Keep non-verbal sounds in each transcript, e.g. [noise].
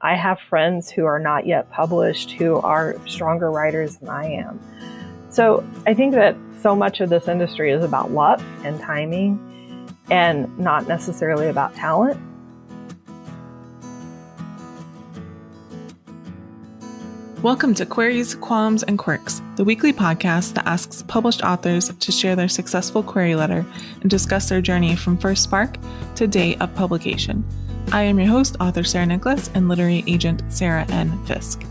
I have friends who are not yet published who are stronger writers than I am. So I think that so much of this industry is about luck and timing and not necessarily about talent. Welcome to Queries, Qualms, and Quirks, the weekly podcast that asks published authors to share their successful query letter and discuss their journey from first spark to date of publication. I am your host, author Sarah Nicolas, and literary agent Sarah N. Fisk.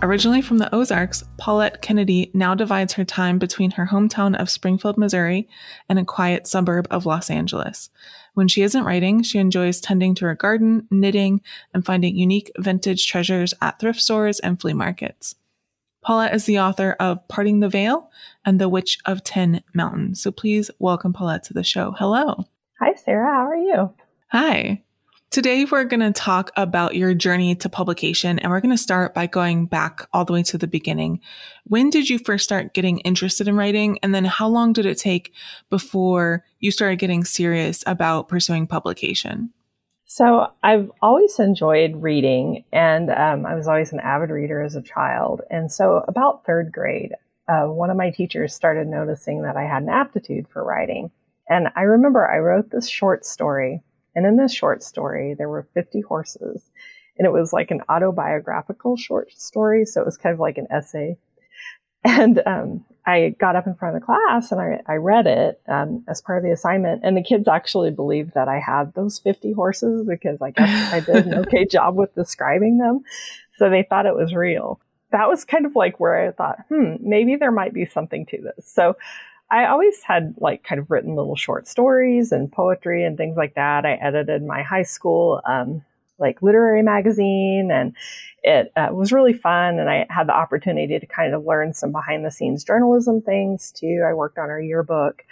Originally from the Ozarks, Paulette Kennedy now divides her time between her hometown of Springfield, Missouri, and a quiet suburb of Los Angeles. When she isn't writing, she enjoys tending to her garden, knitting, and finding unique vintage treasures at thrift stores and flea markets. Paulette is the author of Parting the Veil and The Witch of Tin Mountain. So please welcome Paulette to the show. Hello. Hi, Sarah. How are you? Hi. Today, we're going to talk about your journey to publication, and we're going to start by going back all the way to the beginning. When did you first start getting interested in writing? And then how long did it take before you started getting serious about pursuing publication? So, I've always enjoyed reading, and um, I was always an avid reader as a child. And so, about third grade, uh, one of my teachers started noticing that I had an aptitude for writing. And I remember I wrote this short story and in this short story, there were 50 horses. And it was like an autobiographical short story. So it was kind of like an essay. And um, I got up in front of the class and I, I read it um, as part of the assignment. And the kids actually believed that I had those 50 horses because I guess I did an [laughs] okay job with describing them. So they thought it was real. That was kind of like where I thought, hmm, maybe there might be something to this. So I always had like kind of written little short stories and poetry and things like that. I edited my high school um, like literary magazine, and it uh, was really fun. And I had the opportunity to kind of learn some behind the scenes journalism things too. I worked on our yearbook,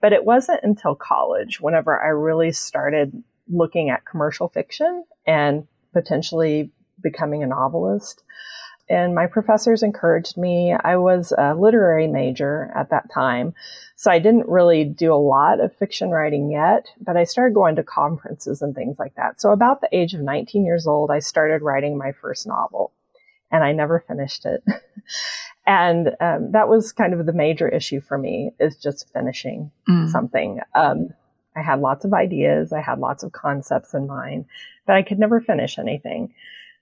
but it wasn't until college whenever I really started looking at commercial fiction and potentially becoming a novelist and my professors encouraged me. I was a literary major at that time, so I didn't really do a lot of fiction writing yet, but I started going to conferences and things like that. So about the age of 19 years old, I started writing my first novel, and I never finished it. [laughs] and um, that was kind of the major issue for me is just finishing mm. something. Um, I had lots of ideas, I had lots of concepts in mind, but I could never finish anything.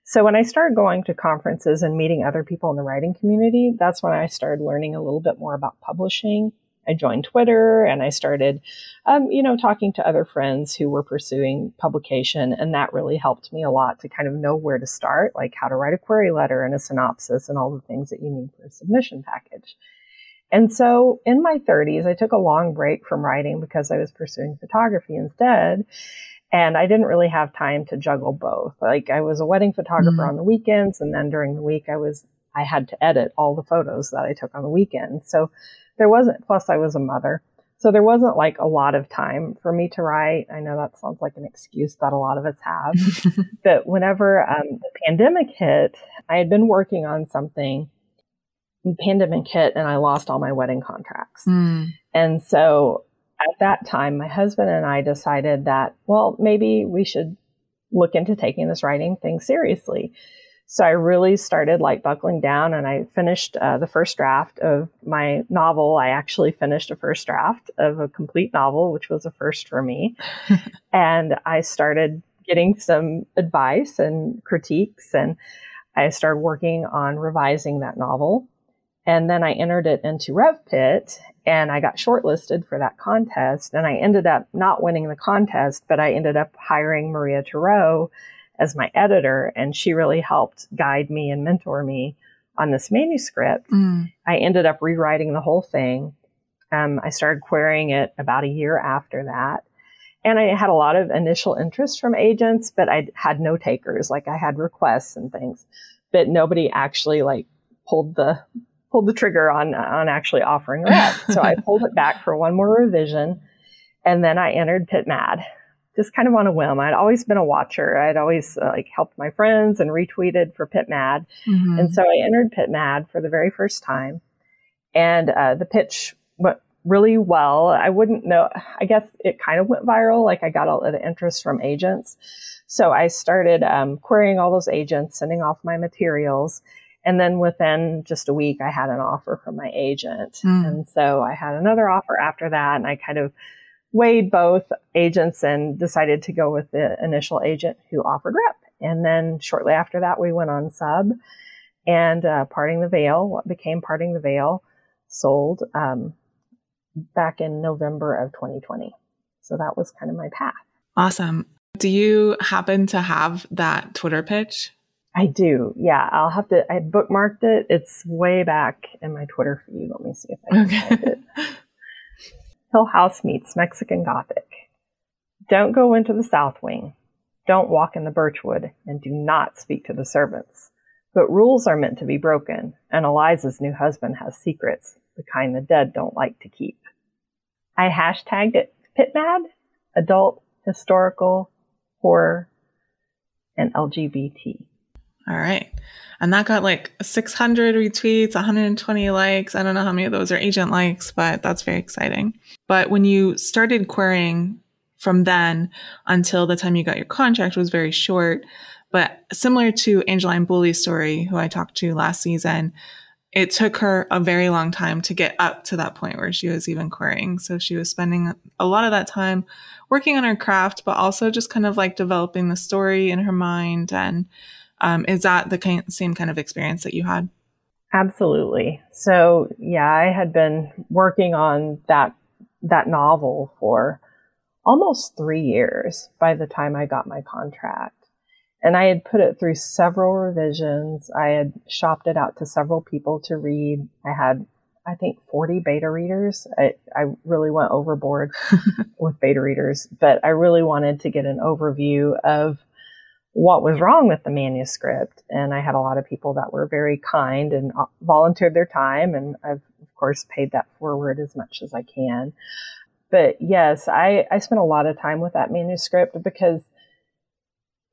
So when I started going to conferences and meeting other people in the writing community, that's when I started learning a little bit more about publishing. I joined Twitter and I started, um, you know, talking to other friends who were pursuing publication. And that really helped me a lot to kind of know where to start, like how to write a query letter and a synopsis and all the things that you need for a submission package. And so in my 30s, I took a long break from writing because I was pursuing photography instead. And I didn't really have time to juggle both. Like I was a wedding photographer mm. on the weekends and then during the week I was I had to edit all the photos that I took on the weekend. So there wasn't plus I was a mother. So there wasn't like a lot of time for me to write. I know that sounds like an excuse that a lot of us have. [laughs] but whenever um, the pandemic hit, I had been working on something. The pandemic hit and I lost all my wedding contracts. Mm. And so at that time, my husband and I decided that, well, maybe we should look into taking this writing thing seriously. So I really started like buckling down and I finished uh, the first draft of my novel. I actually finished a first draft of a complete novel, which was a first for me. [laughs] and I started getting some advice and critiques and I started working on revising that novel. And then I entered it into RevPit and I got shortlisted for that contest. And I ended up not winning the contest, but I ended up hiring Maria Tureaud as my editor. And she really helped guide me and mentor me on this manuscript. Mm. I ended up rewriting the whole thing. Um, I started querying it about a year after that. And I had a lot of initial interest from agents, but I had no takers. Like I had requests and things, but nobody actually like pulled the pulled the trigger on on actually offering a rep. so I pulled it back for one more revision, and then I entered Pit Mad, just kind of on a whim. I'd always been a watcher. I'd always uh, like helped my friends and retweeted for Pit Mad, mm-hmm. and so I entered Pit Mad for the very first time, and uh, the pitch went really well. I wouldn't know. I guess it kind of went viral. Like I got a lot of interest from agents. So I started um, querying all those agents, sending off my materials. And then within just a week, I had an offer from my agent. Mm. And so I had another offer after that. And I kind of weighed both agents and decided to go with the initial agent who offered rep. And then shortly after that, we went on sub and uh, Parting the Veil, what became Parting the Veil, sold um, back in November of 2020. So that was kind of my path. Awesome. Do you happen to have that Twitter pitch? I do. Yeah, I'll have to. I bookmarked it. It's way back in my Twitter feed. Let me see if I can okay. find it. [laughs] Hill House meets Mexican Gothic. Don't go into the South Wing. Don't walk in the Birchwood, and do not speak to the servants. But rules are meant to be broken, and Eliza's new husband has secrets, the kind the dead don't like to keep. I hashtagged it PitMad, adult, historical, horror, and LGBT. All right. And that got like 600 retweets, 120 likes. I don't know how many of those are agent likes, but that's very exciting. But when you started querying from then until the time you got your contract was very short. But similar to Angeline Boulley's story, who I talked to last season, it took her a very long time to get up to that point where she was even querying. So she was spending a lot of that time working on her craft, but also just kind of like developing the story in her mind. And um, is that the kind, same kind of experience that you had? Absolutely. So yeah, I had been working on that that novel for almost three years by the time I got my contract. And I had put it through several revisions. I had shopped it out to several people to read. I had, I think, 40 beta readers. I, I really went overboard [laughs] with beta readers, but I really wanted to get an overview of what was wrong with the manuscript. And I had a lot of people that were very kind and uh, volunteered their time. And I've, of course, paid that forward as much as I can. But yes, I, I spent a lot of time with that manuscript because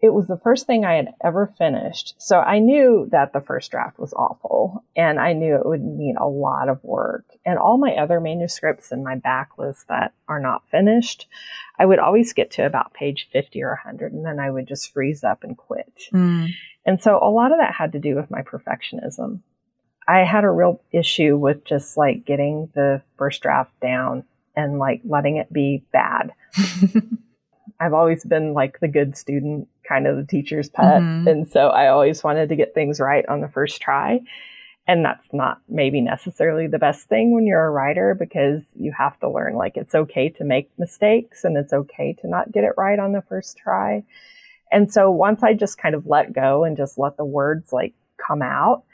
it was the first thing I had ever finished. So I knew that the first draft was awful and I knew it would need a lot of work. And all my other manuscripts in my backlist that are not finished, I would always get to about page 50 or 100 and then I would just freeze up and quit. Mm. And so a lot of that had to do with my perfectionism. I had a real issue with just like getting the first draft down and like letting it be bad. [laughs] I've always been like the good student kind of the teacher's pet. Mm-hmm. And so I always wanted to get things right on the first try. And that's not maybe necessarily the best thing when you're a writer because you have to learn like it's okay to make mistakes and it's okay to not get it right on the first try. And so once I just kind of let go and just let the words like come out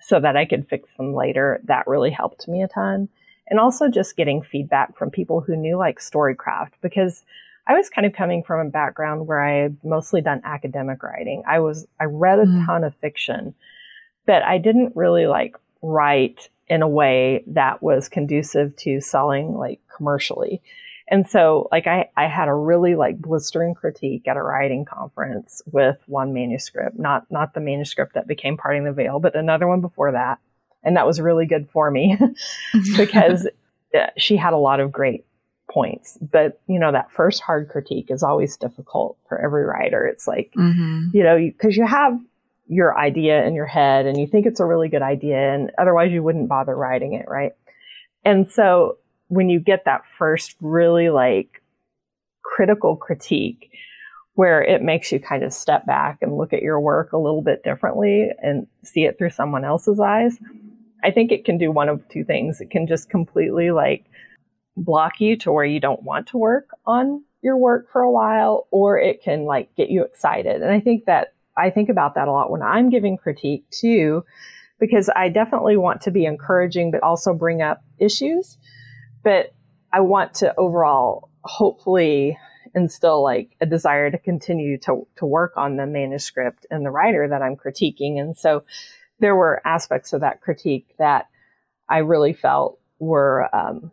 so that I could fix them later, that really helped me a ton. And also just getting feedback from people who knew like storycraft because I was kind of coming from a background where I had mostly done academic writing. I was, I read a mm. ton of fiction, but I didn't really like write in a way that was conducive to selling like commercially. And so like I, I had a really like blistering critique at a writing conference with one manuscript, not, not the manuscript that became Parting the Veil, but another one before that. And that was really good for me [laughs] [laughs] because she had a lot of great points. But, you know, that first hard critique is always difficult for every writer. It's like, mm-hmm. you know, because you, you have your idea in your head and you think it's a really good idea and otherwise you wouldn't bother writing it, right? And so when you get that first really like critical critique where it makes you kind of step back and look at your work a little bit differently and see it through someone else's eyes, I think it can do one of two things. It can just completely like block you to where you don't want to work on your work for a while, or it can like get you excited. And I think that I think about that a lot when I'm giving critique too, because I definitely want to be encouraging, but also bring up issues. But I want to overall, hopefully, instill like a desire to continue to, to work on the manuscript and the writer that I'm critiquing. And so there were aspects of that critique that I really felt were um,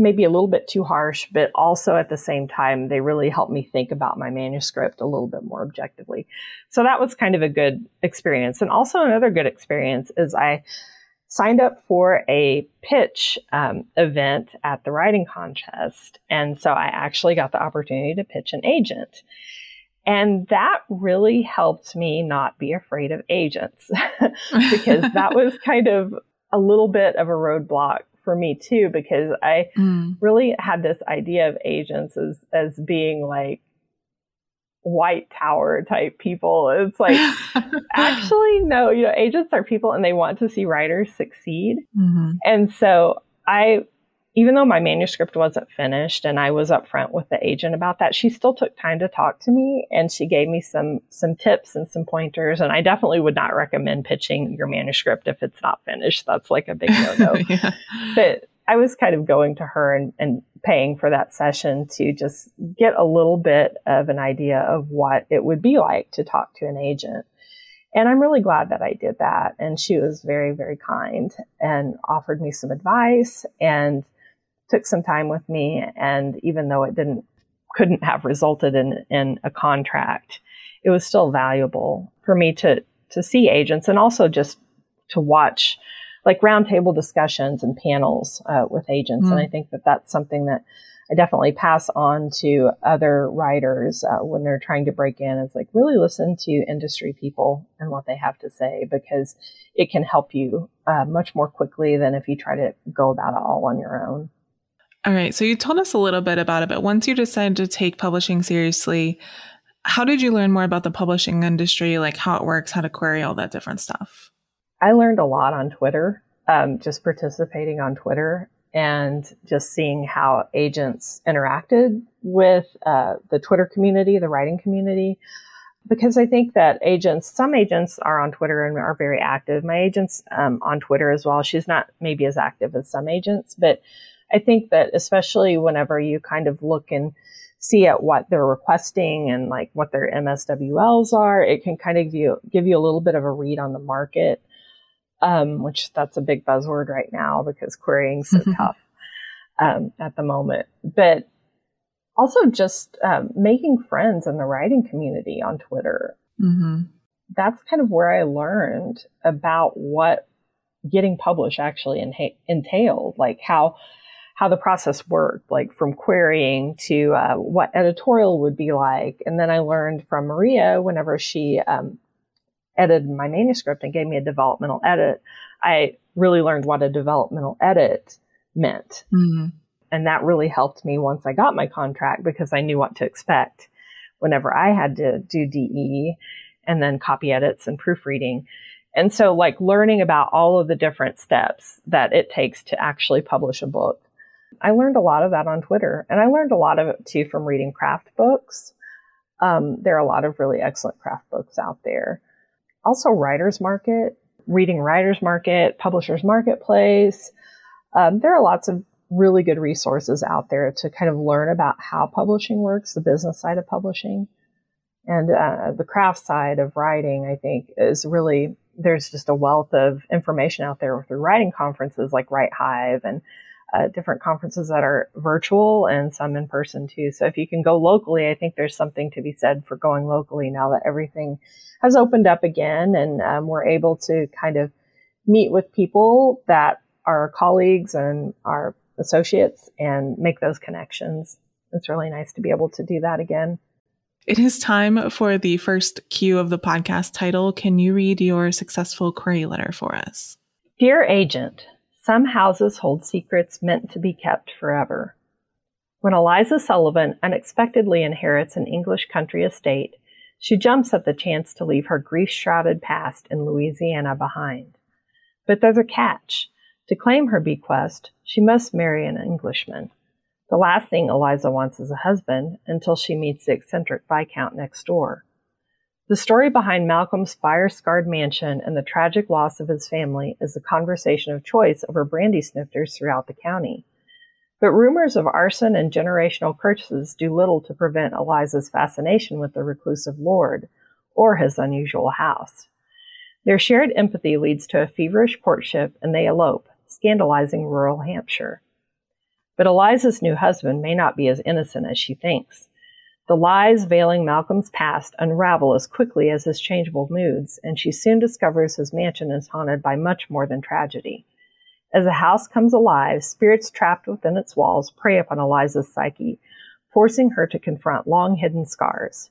maybe a little bit too harsh, but also at the same time, they really helped me think about my manuscript a little bit more objectively. So that was kind of a good experience. And also another good experience is I signed up for a pitch um, event at the writing contest. And so I actually got the opportunity to pitch an agent. And that really helped me not be afraid of agents [laughs] because that was kind of a little bit of a roadblock for me too, because I mm. really had this idea of agents as, as being like white tower type people. It's like, [laughs] actually, no, you know, agents are people and they want to see writers succeed. Mm-hmm. And so I, even though my manuscript wasn't finished and I was upfront with the agent about that, she still took time to talk to me and she gave me some, some tips and some pointers. And I definitely would not recommend pitching your manuscript if it's not finished. That's like a big no no. [laughs] yeah. But I was kind of going to her and, and paying for that session to just get a little bit of an idea of what it would be like to talk to an agent. And I'm really glad that I did that. And she was very, very kind and offered me some advice and took some time with me. And even though it didn't, couldn't have resulted in, in a contract, it was still valuable for me to, to see agents and also just to watch like roundtable discussions and panels uh, with agents. Mm. And I think that that's something that I definitely pass on to other writers uh, when they're trying to break in. Is like really listen to industry people and what they have to say because it can help you uh, much more quickly than if you try to go about it all on your own. All right. So you told us a little bit about it, but once you decided to take publishing seriously, how did you learn more about the publishing industry, like how it works, how to query all that different stuff? I learned a lot on Twitter, um, just participating on Twitter and just seeing how agents interacted with uh, the Twitter community, the writing community. Because I think that agents, some agents are on Twitter and are very active. My agent's um, on Twitter as well. She's not maybe as active as some agents, but I think that especially whenever you kind of look and see at what they're requesting and like what their MSWLs are, it can kind of give you, give you a little bit of a read on the market um, which that's a big buzzword right now because querying's so mm-hmm. [laughs] tough um, at the moment. But also just um, making friends in the writing community on Twitter. Mm-hmm. That's kind of where I learned about what getting published actually entailed, like how how the process worked, like from querying to uh, what editorial would be like. And then I learned from Maria whenever she um, edited my manuscript and gave me a developmental edit, I really learned what a developmental edit meant. Mm-hmm. And that really helped me once I got my contract because I knew what to expect whenever I had to do DE and then copy edits and proofreading. And so, like, learning about all of the different steps that it takes to actually publish a book. I learned a lot of that on Twitter. And I learned a lot of it too from reading craft books. Um, there are a lot of really excellent craft books out there also writers market, reading writers market, publishers marketplace. Um, there are lots of really good resources out there to kind of learn about how publishing works, the business side of publishing. And uh, the craft side of writing, I think, is really, there's just a wealth of information out there through writing conferences like Write Hive and uh, different conferences that are virtual and some in person too. So if you can go locally, I think there's something to be said for going locally now that everything has opened up again and um, we're able to kind of meet with people that are colleagues and our associates and make those connections. It's really nice to be able to do that again. It is time for the first cue of the podcast title. Can you read your successful query letter for us? Dear Agent, some houses hold secrets meant to be kept forever. When Eliza Sullivan unexpectedly inherits an English country estate, she jumps at the chance to leave her grief shrouded past in Louisiana behind. But there's a catch. To claim her bequest, she must marry an Englishman. The last thing Eliza wants is a husband until she meets the eccentric Viscount next door. The story behind Malcolm's fire scarred mansion and the tragic loss of his family is the conversation of choice over brandy snifters throughout the county. But rumors of arson and generational curses do little to prevent Eliza's fascination with the reclusive lord or his unusual house. Their shared empathy leads to a feverish courtship and they elope, scandalizing rural Hampshire. But Eliza's new husband may not be as innocent as she thinks. The lies veiling Malcolm's past unravel as quickly as his changeable moods, and she soon discovers his mansion is haunted by much more than tragedy. As the house comes alive, spirits trapped within its walls prey upon Eliza's psyche, forcing her to confront long hidden scars.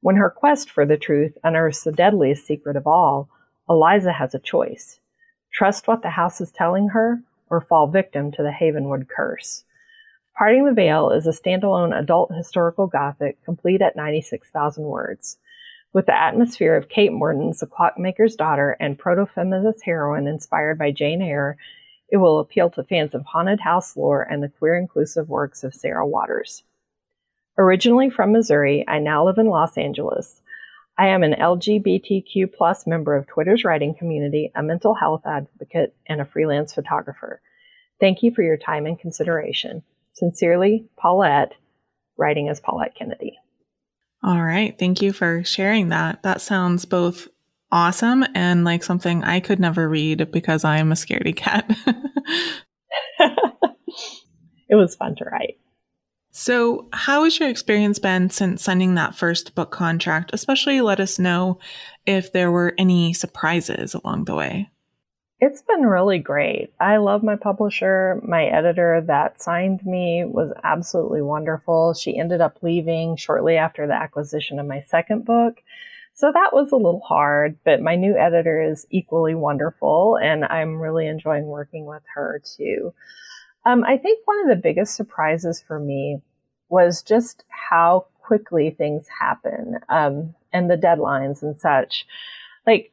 When her quest for the truth unearths the deadliest secret of all, Eliza has a choice trust what the house is telling her or fall victim to the Havenwood curse. Parting the Veil is a standalone adult historical gothic complete at 96,000 words. With the atmosphere of Kate Morton's The Clockmaker's Daughter and proto-feminist heroine inspired by Jane Eyre, it will appeal to fans of haunted house lore and the queer inclusive works of Sarah Waters. Originally from Missouri, I now live in Los Angeles. I am an LGBTQ plus member of Twitter's writing community, a mental health advocate, and a freelance photographer. Thank you for your time and consideration. Sincerely, Paulette, writing as Paulette Kennedy. All right. Thank you for sharing that. That sounds both awesome and like something I could never read because I am a scaredy cat. [laughs] it was fun to write. So, how has your experience been since signing that first book contract? Especially let us know if there were any surprises along the way. It's been really great. I love my publisher. My editor that signed me was absolutely wonderful. She ended up leaving shortly after the acquisition of my second book. So that was a little hard, but my new editor is equally wonderful and I'm really enjoying working with her too. Um, I think one of the biggest surprises for me was just how quickly things happen um, and the deadlines and such. Like,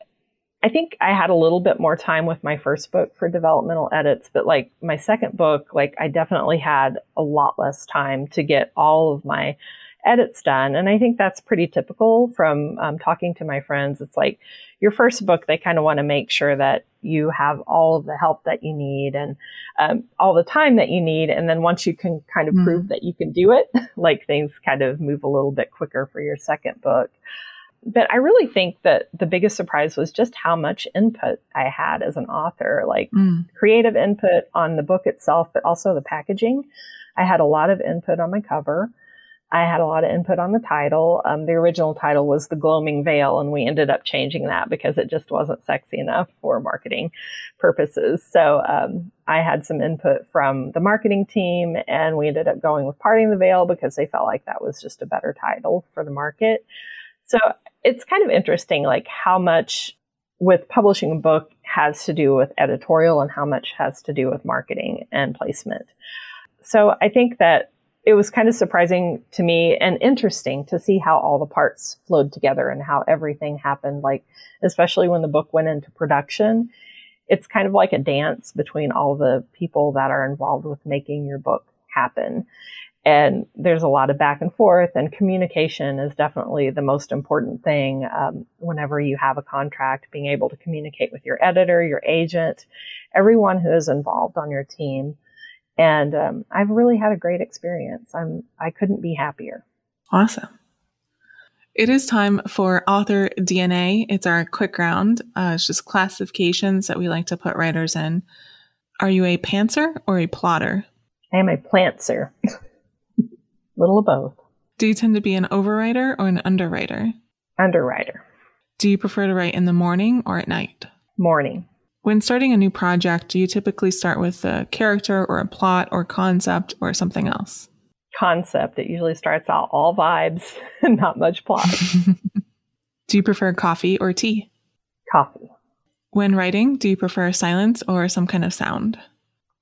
I think I had a little bit more time with my first book for developmental edits, but like my second book, like I definitely had a lot less time to get all of my edits done. And I think that's pretty typical from um, talking to my friends. It's like your first book, they kind of want to make sure that you have all of the help that you need and um, all the time that you need. And then once you can kind of mm. prove that you can do it, [laughs] like things kind of move a little bit quicker for your second book but I really think that the biggest surprise was just how much input I had as an author, like mm. creative input on the book itself, but also the packaging. I had a lot of input on my cover. I had a lot of input on the title. Um, the original title was The Gloaming Veil, and we ended up changing that because it just wasn't sexy enough for marketing purposes. So um, I had some input from the marketing team, and we ended up going with Parting the Veil because they felt like that was just a better title for the market. So it's kind of interesting, like how much with publishing a book has to do with editorial and how much has to do with marketing and placement. So I think that it was kind of surprising to me and interesting to see how all the parts flowed together and how everything happened. Like, especially when the book went into production, it's kind of like a dance between all the people that are involved with making your book happen. And there's a lot of back and forth, and communication is definitely the most important thing um, whenever you have a contract. Being able to communicate with your editor, your agent, everyone who is involved on your team. And um, I've really had a great experience. I'm I couldn't be happier. Awesome. It is time for author DNA. It's our quick round. Uh, it's just classifications that we like to put writers in. Are you a pantser or a plotter? I am a plantser. [laughs] little of both. Do you tend to be an overwriter or an underwriter? Underwriter. Do you prefer to write in the morning or at night? Morning. When starting a new project, do you typically start with a character or a plot or concept or something else? Concept. It usually starts out all vibes [laughs] and not much plot. [laughs] do you prefer coffee or tea? Coffee. When writing, do you prefer silence or some kind of sound?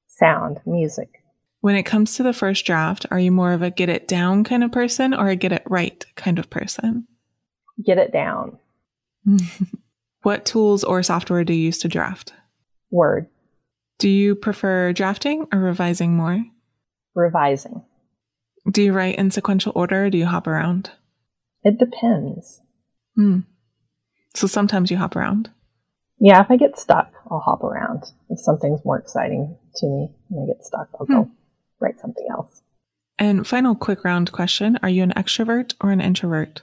Sound, music. When it comes to the first draft, are you more of a get it down kind of person or a get it right kind of person? Get it down. [laughs] what tools or software do you use to draft? Word. Do you prefer drafting or revising more? Revising. Do you write in sequential order or do you hop around? It depends. Hmm. So sometimes you hop around? Yeah, if I get stuck, I'll hop around. If something's more exciting to me and I get stuck, I'll hmm. go write something else. And final quick round question Are you an extrovert or an introvert?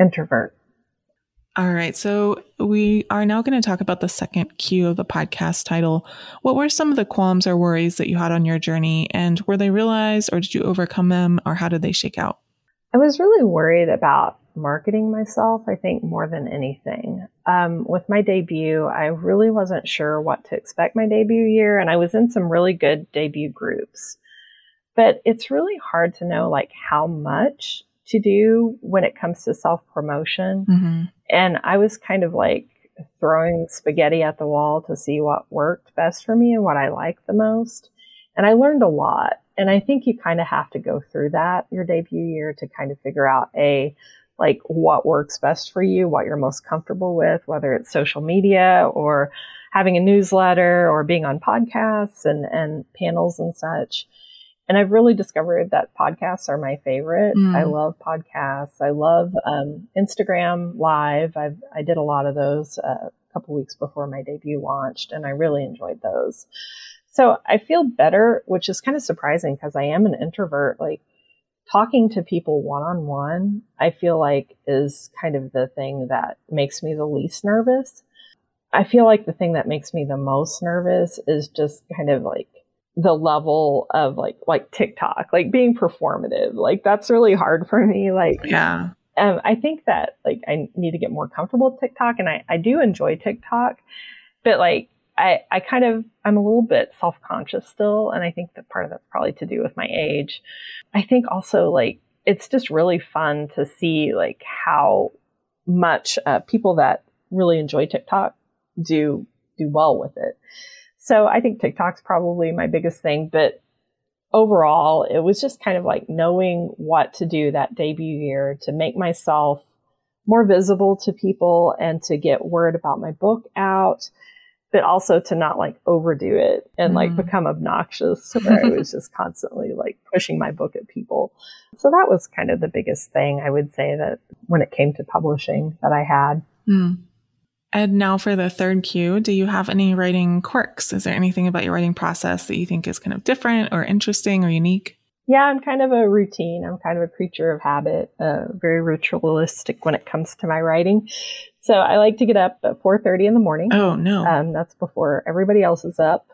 Introvert. All right. So we are now going to talk about the second cue of the podcast title. What were some of the qualms or worries that you had on your journey? And were they realized or did you overcome them or how did they shake out? I was really worried about marketing myself, I think, more than anything. Um, with my debut, I really wasn't sure what to expect my debut year, and I was in some really good debut groups. But it's really hard to know like how much to do when it comes to self promotion. Mm-hmm. And I was kind of like throwing spaghetti at the wall to see what worked best for me and what I liked the most. And I learned a lot. And I think you kind of have to go through that your debut year to kind of figure out a like what works best for you, what you're most comfortable with, whether it's social media or having a newsletter or being on podcasts and, and panels and such. And I've really discovered that podcasts are my favorite. Mm. I love podcasts. I love um, Instagram Live. I've, I did a lot of those uh, a couple weeks before my debut launched, and I really enjoyed those. So I feel better, which is kind of surprising because I am an introvert. Like talking to people one on one, I feel like is kind of the thing that makes me the least nervous. I feel like the thing that makes me the most nervous is just kind of like the level of like like TikTok, like being performative. Like that's really hard for me. Like yeah. Um, I think that like I need to get more comfortable with TikTok and I, I do enjoy TikTok, but like I, I kind of I'm a little bit self-conscious still and I think that part of that's probably to do with my age. I think also like it's just really fun to see like how much uh, people that really enjoy TikTok do do well with it. So I think TikTok's probably my biggest thing, but overall, it was just kind of like knowing what to do that debut year to make myself more visible to people and to get word about my book out, but also to not like overdo it and mm. like become obnoxious where I was just constantly like pushing my book at people. So that was kind of the biggest thing I would say that when it came to publishing that I had. Mm. And now for the third cue, do you have any writing quirks? Is there anything about your writing process that you think is kind of different or interesting or unique? Yeah, I'm kind of a routine. I'm kind of a creature of habit, uh, very ritualistic when it comes to my writing. So I like to get up at 4:30 in the morning. Oh no, um, that's before everybody else is up.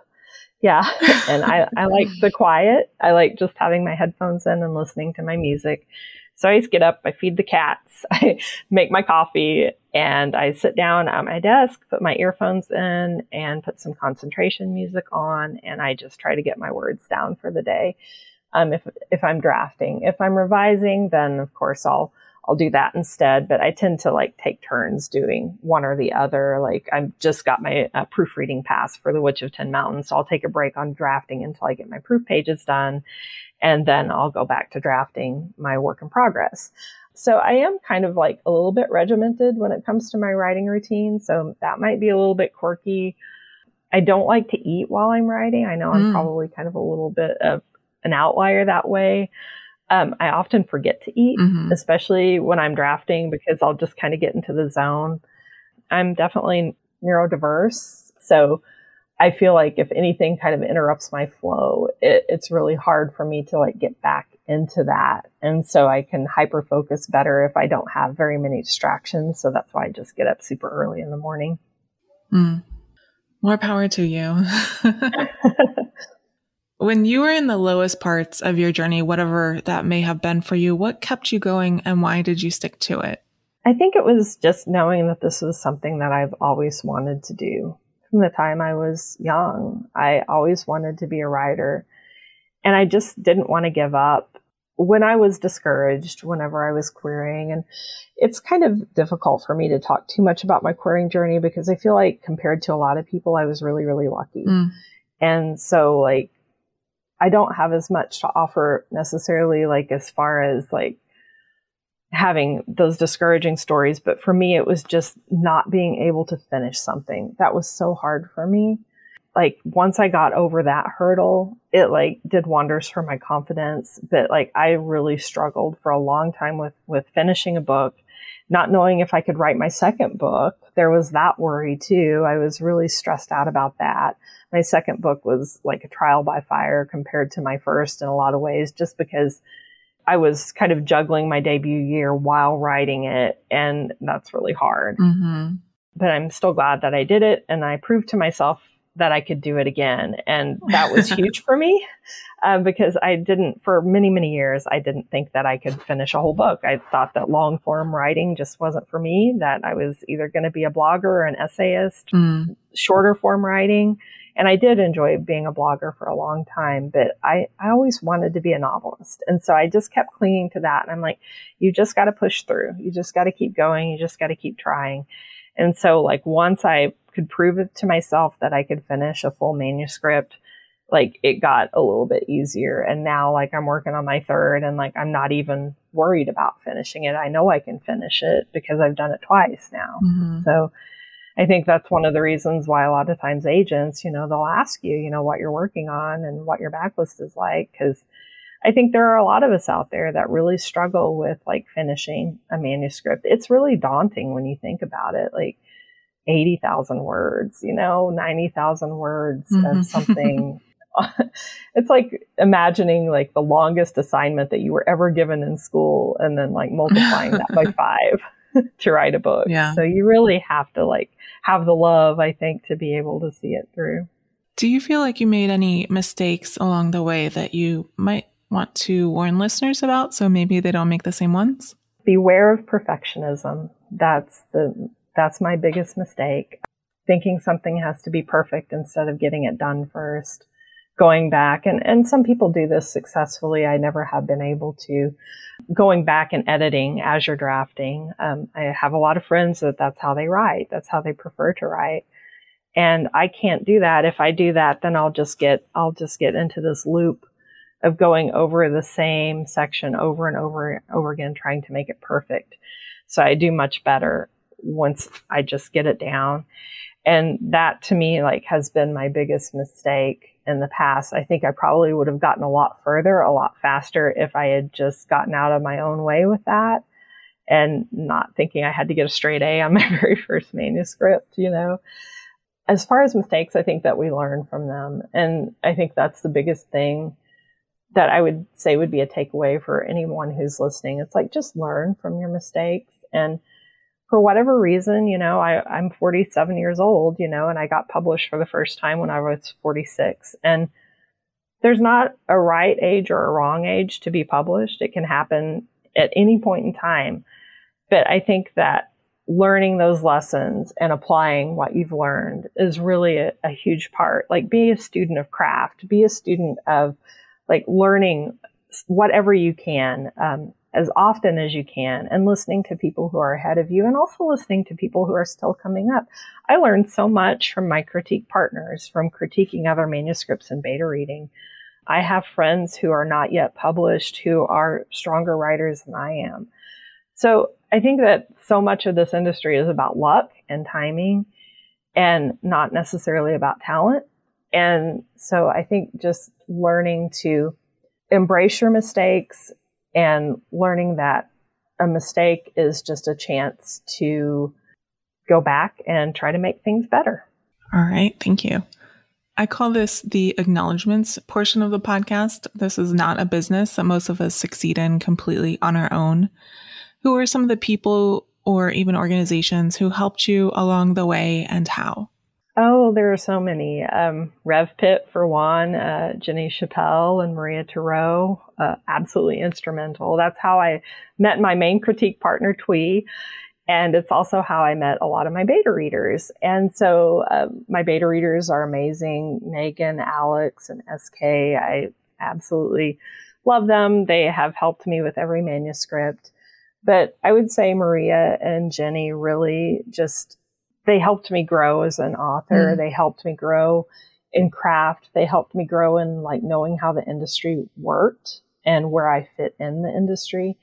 Yeah, [laughs] and I, I like the quiet. I like just having my headphones in and listening to my music. So I just get up, I feed the cats, [laughs] I make my coffee, and I sit down at my desk, put my earphones in, and put some concentration music on, and I just try to get my words down for the day. Um, if if I'm drafting, if I'm revising, then of course I'll I'll do that instead. But I tend to like take turns doing one or the other. Like I've just got my uh, proofreading pass for The Witch of Tin Mountains, so I'll take a break on drafting until I get my proof pages done, and then I'll go back to drafting my work in progress. So I am kind of like a little bit regimented when it comes to my writing routine. So that might be a little bit quirky. I don't like to eat while I'm writing. I know mm. I'm probably kind of a little bit of an outlier that way. Um, I often forget to eat, mm-hmm. especially when I'm drafting because I'll just kind of get into the zone. I'm definitely neurodiverse. So I feel like if anything kind of interrupts my flow, it, it's really hard for me to like get back into that. And so I can hyper focus better if I don't have very many distractions. So that's why I just get up super early in the morning. Mm. More power to you. [laughs] when you were in the lowest parts of your journey, whatever that may have been for you, what kept you going and why did you stick to it? I think it was just knowing that this was something that I've always wanted to do from the time I was young. I always wanted to be a writer and I just didn't want to give up when I was discouraged whenever I was querying. And it's kind of difficult for me to talk too much about my querying journey because I feel like compared to a lot of people, I was really, really lucky. Mm. And so like, I don't have as much to offer necessarily, like as far as like having those discouraging stories. But for me, it was just not being able to finish something that was so hard for me. Like once I got over that hurdle, it like did wonders for my confidence. But like I really struggled for a long time with, with finishing a book, not knowing if I could write my second book. There was that worry too. I was really stressed out about that. My second book was like a trial by fire compared to my first in a lot of ways, just because I was kind of juggling my debut year while writing it, and that's really hard. Mm-hmm. But I'm still glad that I did it, and I proved to myself that I could do it again. And that was [laughs] huge for me uh, because I didn't, for many, many years, I didn't think that I could finish a whole book. I thought that long form writing just wasn't for me, that I was either going to be a blogger or an essayist, mm. shorter form writing. And I did enjoy being a blogger for a long time, but I, I always wanted to be a novelist. And so I just kept clinging to that. And I'm like, you just got to push through. You just got to keep going. You just got to keep trying. And so like once I could prove it to myself that I could finish a full manuscript, like it got a little bit easier. And now like I'm working on my third and like I'm not even worried about finishing it. I know I can finish it because I've done it twice now. Mm-hmm. So I think that's one of the reasons why a lot of times agents, you know, they'll ask you, you know, what you're working on and what your backlist is like. Cause I think there are a lot of us out there that really struggle with like finishing a manuscript. It's really daunting when you think about it. Like 80,000 words, you know, 90,000 words mm-hmm. of something. [laughs] [laughs] it's like imagining like the longest assignment that you were ever given in school and then like multiplying that by [laughs] five [laughs] to write a book. Yeah. So you really have to like have the love, I think, to be able to see it through. Do you feel like you made any mistakes along the way that you might want to warn listeners about so maybe they don't make the same ones? Beware of perfectionism. That's the that's my biggest mistake. Thinking something has to be perfect instead of getting it done first. Going back and, and some people do this successfully. I never have been able to going back and editing as you're drafting. Um, I have a lot of friends that that's how they write. That's how they prefer to write. And I can't do that. If I do that, then I'll just get, I'll just get into this loop of going over the same section over and over and over again, trying to make it perfect. So I do much better once I just get it down. And that to me, like, has been my biggest mistake in the past. I think I probably would have gotten a lot further, a lot faster if I had just gotten out of my own way with that and not thinking I had to get a straight A on my [laughs] very first manuscript, you know. As far as mistakes, I think that we learn from them. And I think that's the biggest thing that I would say would be a takeaway for anyone who's listening. It's like just learn from your mistakes. And for whatever reason, you know, I, I'm 47 years old, you know, and I got published for the first time when I was 46. And there's not a right age or a wrong age to be published. It can happen at any point in time. But I think that learning those lessons and applying what you've learned is really a, a huge part. Like be a student of craft, be a student of like learning whatever you can um, as often as you can and listening to people who are ahead of you and also listening to people who are still coming up. I learned so much from my critique partners, from critiquing other manuscripts and beta reading. I have friends who are not yet published who are stronger writers than I am. So I think that so much of this industry is about luck and timing and not necessarily about talent. And so I think just learning to embrace your mistakes and learning that a mistake is just a chance to go back and try to make things better. All right. Thank you. I call this the acknowledgments portion of the podcast. This is not a business that most of us succeed in completely on our own. Who are some of the people or even organizations who helped you along the way and how? Oh, there are so many. Um, Rev Pit for one, uh, Jeni Chappelle and Maria Tureaud, uh, absolutely instrumental. That's how I met my main critique partner, Twee. And it's also how I met a lot of my beta readers. And so uh, my beta readers are amazing. Megan, Alex, and SK. I absolutely love them. They have helped me with every manuscript. But I would say Maria and Jenny really just they helped me grow as an author. Mm. They helped me grow in craft. They helped me grow in like knowing how the industry worked and where I fit in the industry.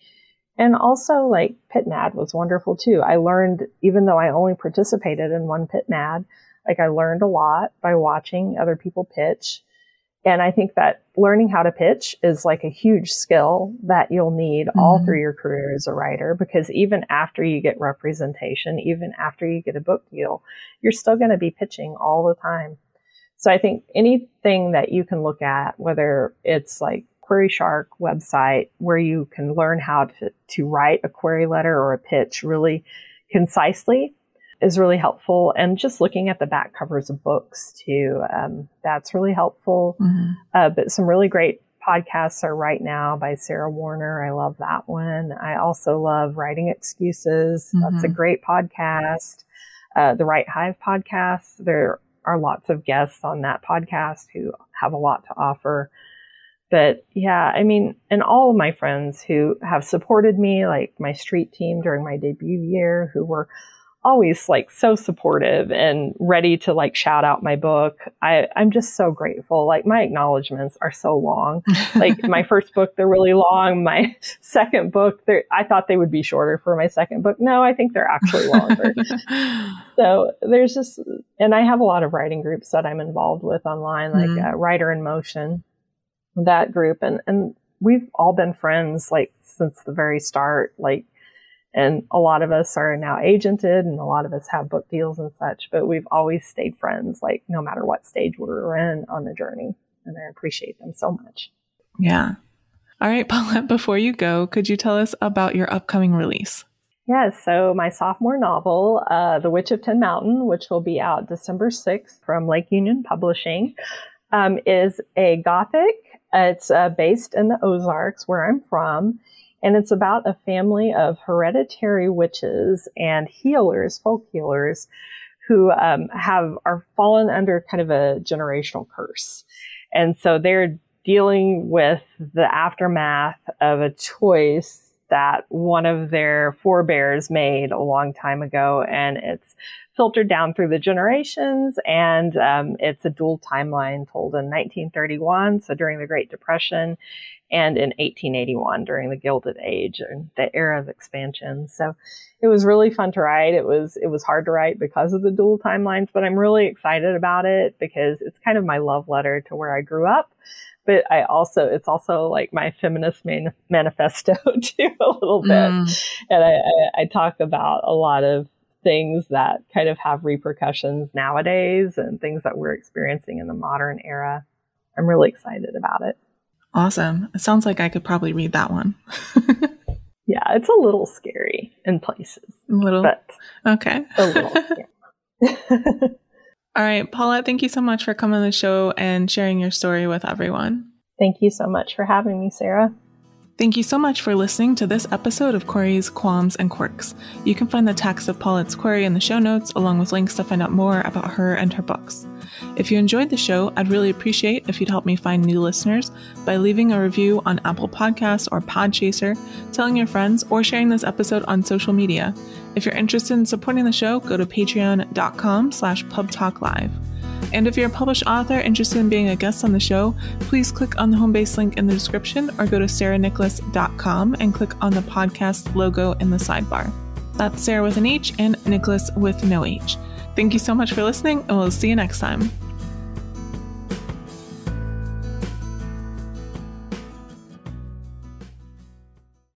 And also like Pit Mad was wonderful too. I learned, even though I only participated in one Pit Mad, like I learned a lot by watching other people pitch and I think that learning how to pitch is like a huge skill that you'll need mm-hmm. all through your career as a writer because even after you get representation, even after you get a book deal, you're still going to be pitching all the time. So I think anything that you can look at, whether it's like Query Shark website where you can learn how to, to write a query letter or a pitch really concisely is really helpful. And just looking at the back covers of books too, um, that's really helpful. Mm-hmm. Uh, but some really great podcasts are Write Now by Sarah Werner. I love that one. I also love Writing Excuses. Mm-hmm. That's a mm-hmm. great podcast. Uh, the Write Hive podcast. There are lots of guests on that podcast who have a lot to offer. But yeah, I mean, and all of my friends who have supported me, like my street team during my debut year, who were always like so supportive and ready to like shout out my book. I, I'm just so grateful. Like my acknowledgments are so long. like [laughs] my first book, they're really long. My [laughs] second book, I thought they would be shorter for my second book. No, I think they're actually longer. [laughs] so there's just, and I have a lot of writing groups that I'm involved with online, like mm-hmm. uh, Writer in Motion, that group. And, and we've all been friends like since the very start. Like and a lot of us are now agented and a lot of us have book deals and such, but we've always stayed friends, like no matter what stage we're in on the journey. And I appreciate them so much. Yeah. All right, [laughs] Paulette, before you go, could you tell us about your upcoming release? Yes, so my sophomore novel, uh, The Witch of Tin Mountain, which will be out December 6th from Lake Union Publishing, um, is a gothic. It's uh, based in the Ozarks, where I'm from and it's about a family of hereditary witches and healers, folk healers, who um, have are fallen under kind of a generational curse, and so they're dealing with the aftermath of a choice that one of their forebears made a long time ago, and it's filtered down through the generations, and um, it's a dual timeline told in 1931, so during the Great Depression, and in 1881 during the Gilded Age and the era of expansion. So it was really fun to write. It was it was hard to write because of the dual timelines, but I'm really excited about it because it's kind of my love letter to where I grew up. But I also it's also like my feminist man- manifesto [laughs] too a little bit, mm. and I, I, I talk about a lot of things that kind of have repercussions nowadays and things that we're experiencing in the modern era. I'm really excited about it. Awesome. It sounds like I could probably read that one. [laughs] yeah, it's a little scary in places. A little. But okay. a little. [laughs] [laughs] All right, Paulette, thank you so much for coming on the show and sharing your story with everyone. Thank you so much for having me, Sarah. Thank you so much for listening to this episode of Queries, Qualms, and Quirks. You can find the text of Paulette's query in the show notes, along with links to find out more about her and her books. If you enjoyed the show, I'd really appreciate if you'd help me find new listeners by leaving a review on Apple Podcasts or Podchaser, telling your friends, or sharing this episode on social media. If you're interested in supporting the show, go to patreon.com slash pubtalklive. And if you're a published author interested in being a guest on the show, please click on the home base link in the description or go to sarahnicolas.com and click on the podcast logo in the sidebar. That's Sarah with an H and Nicolas with no H. Thank you so much for listening, and we'll see you next time.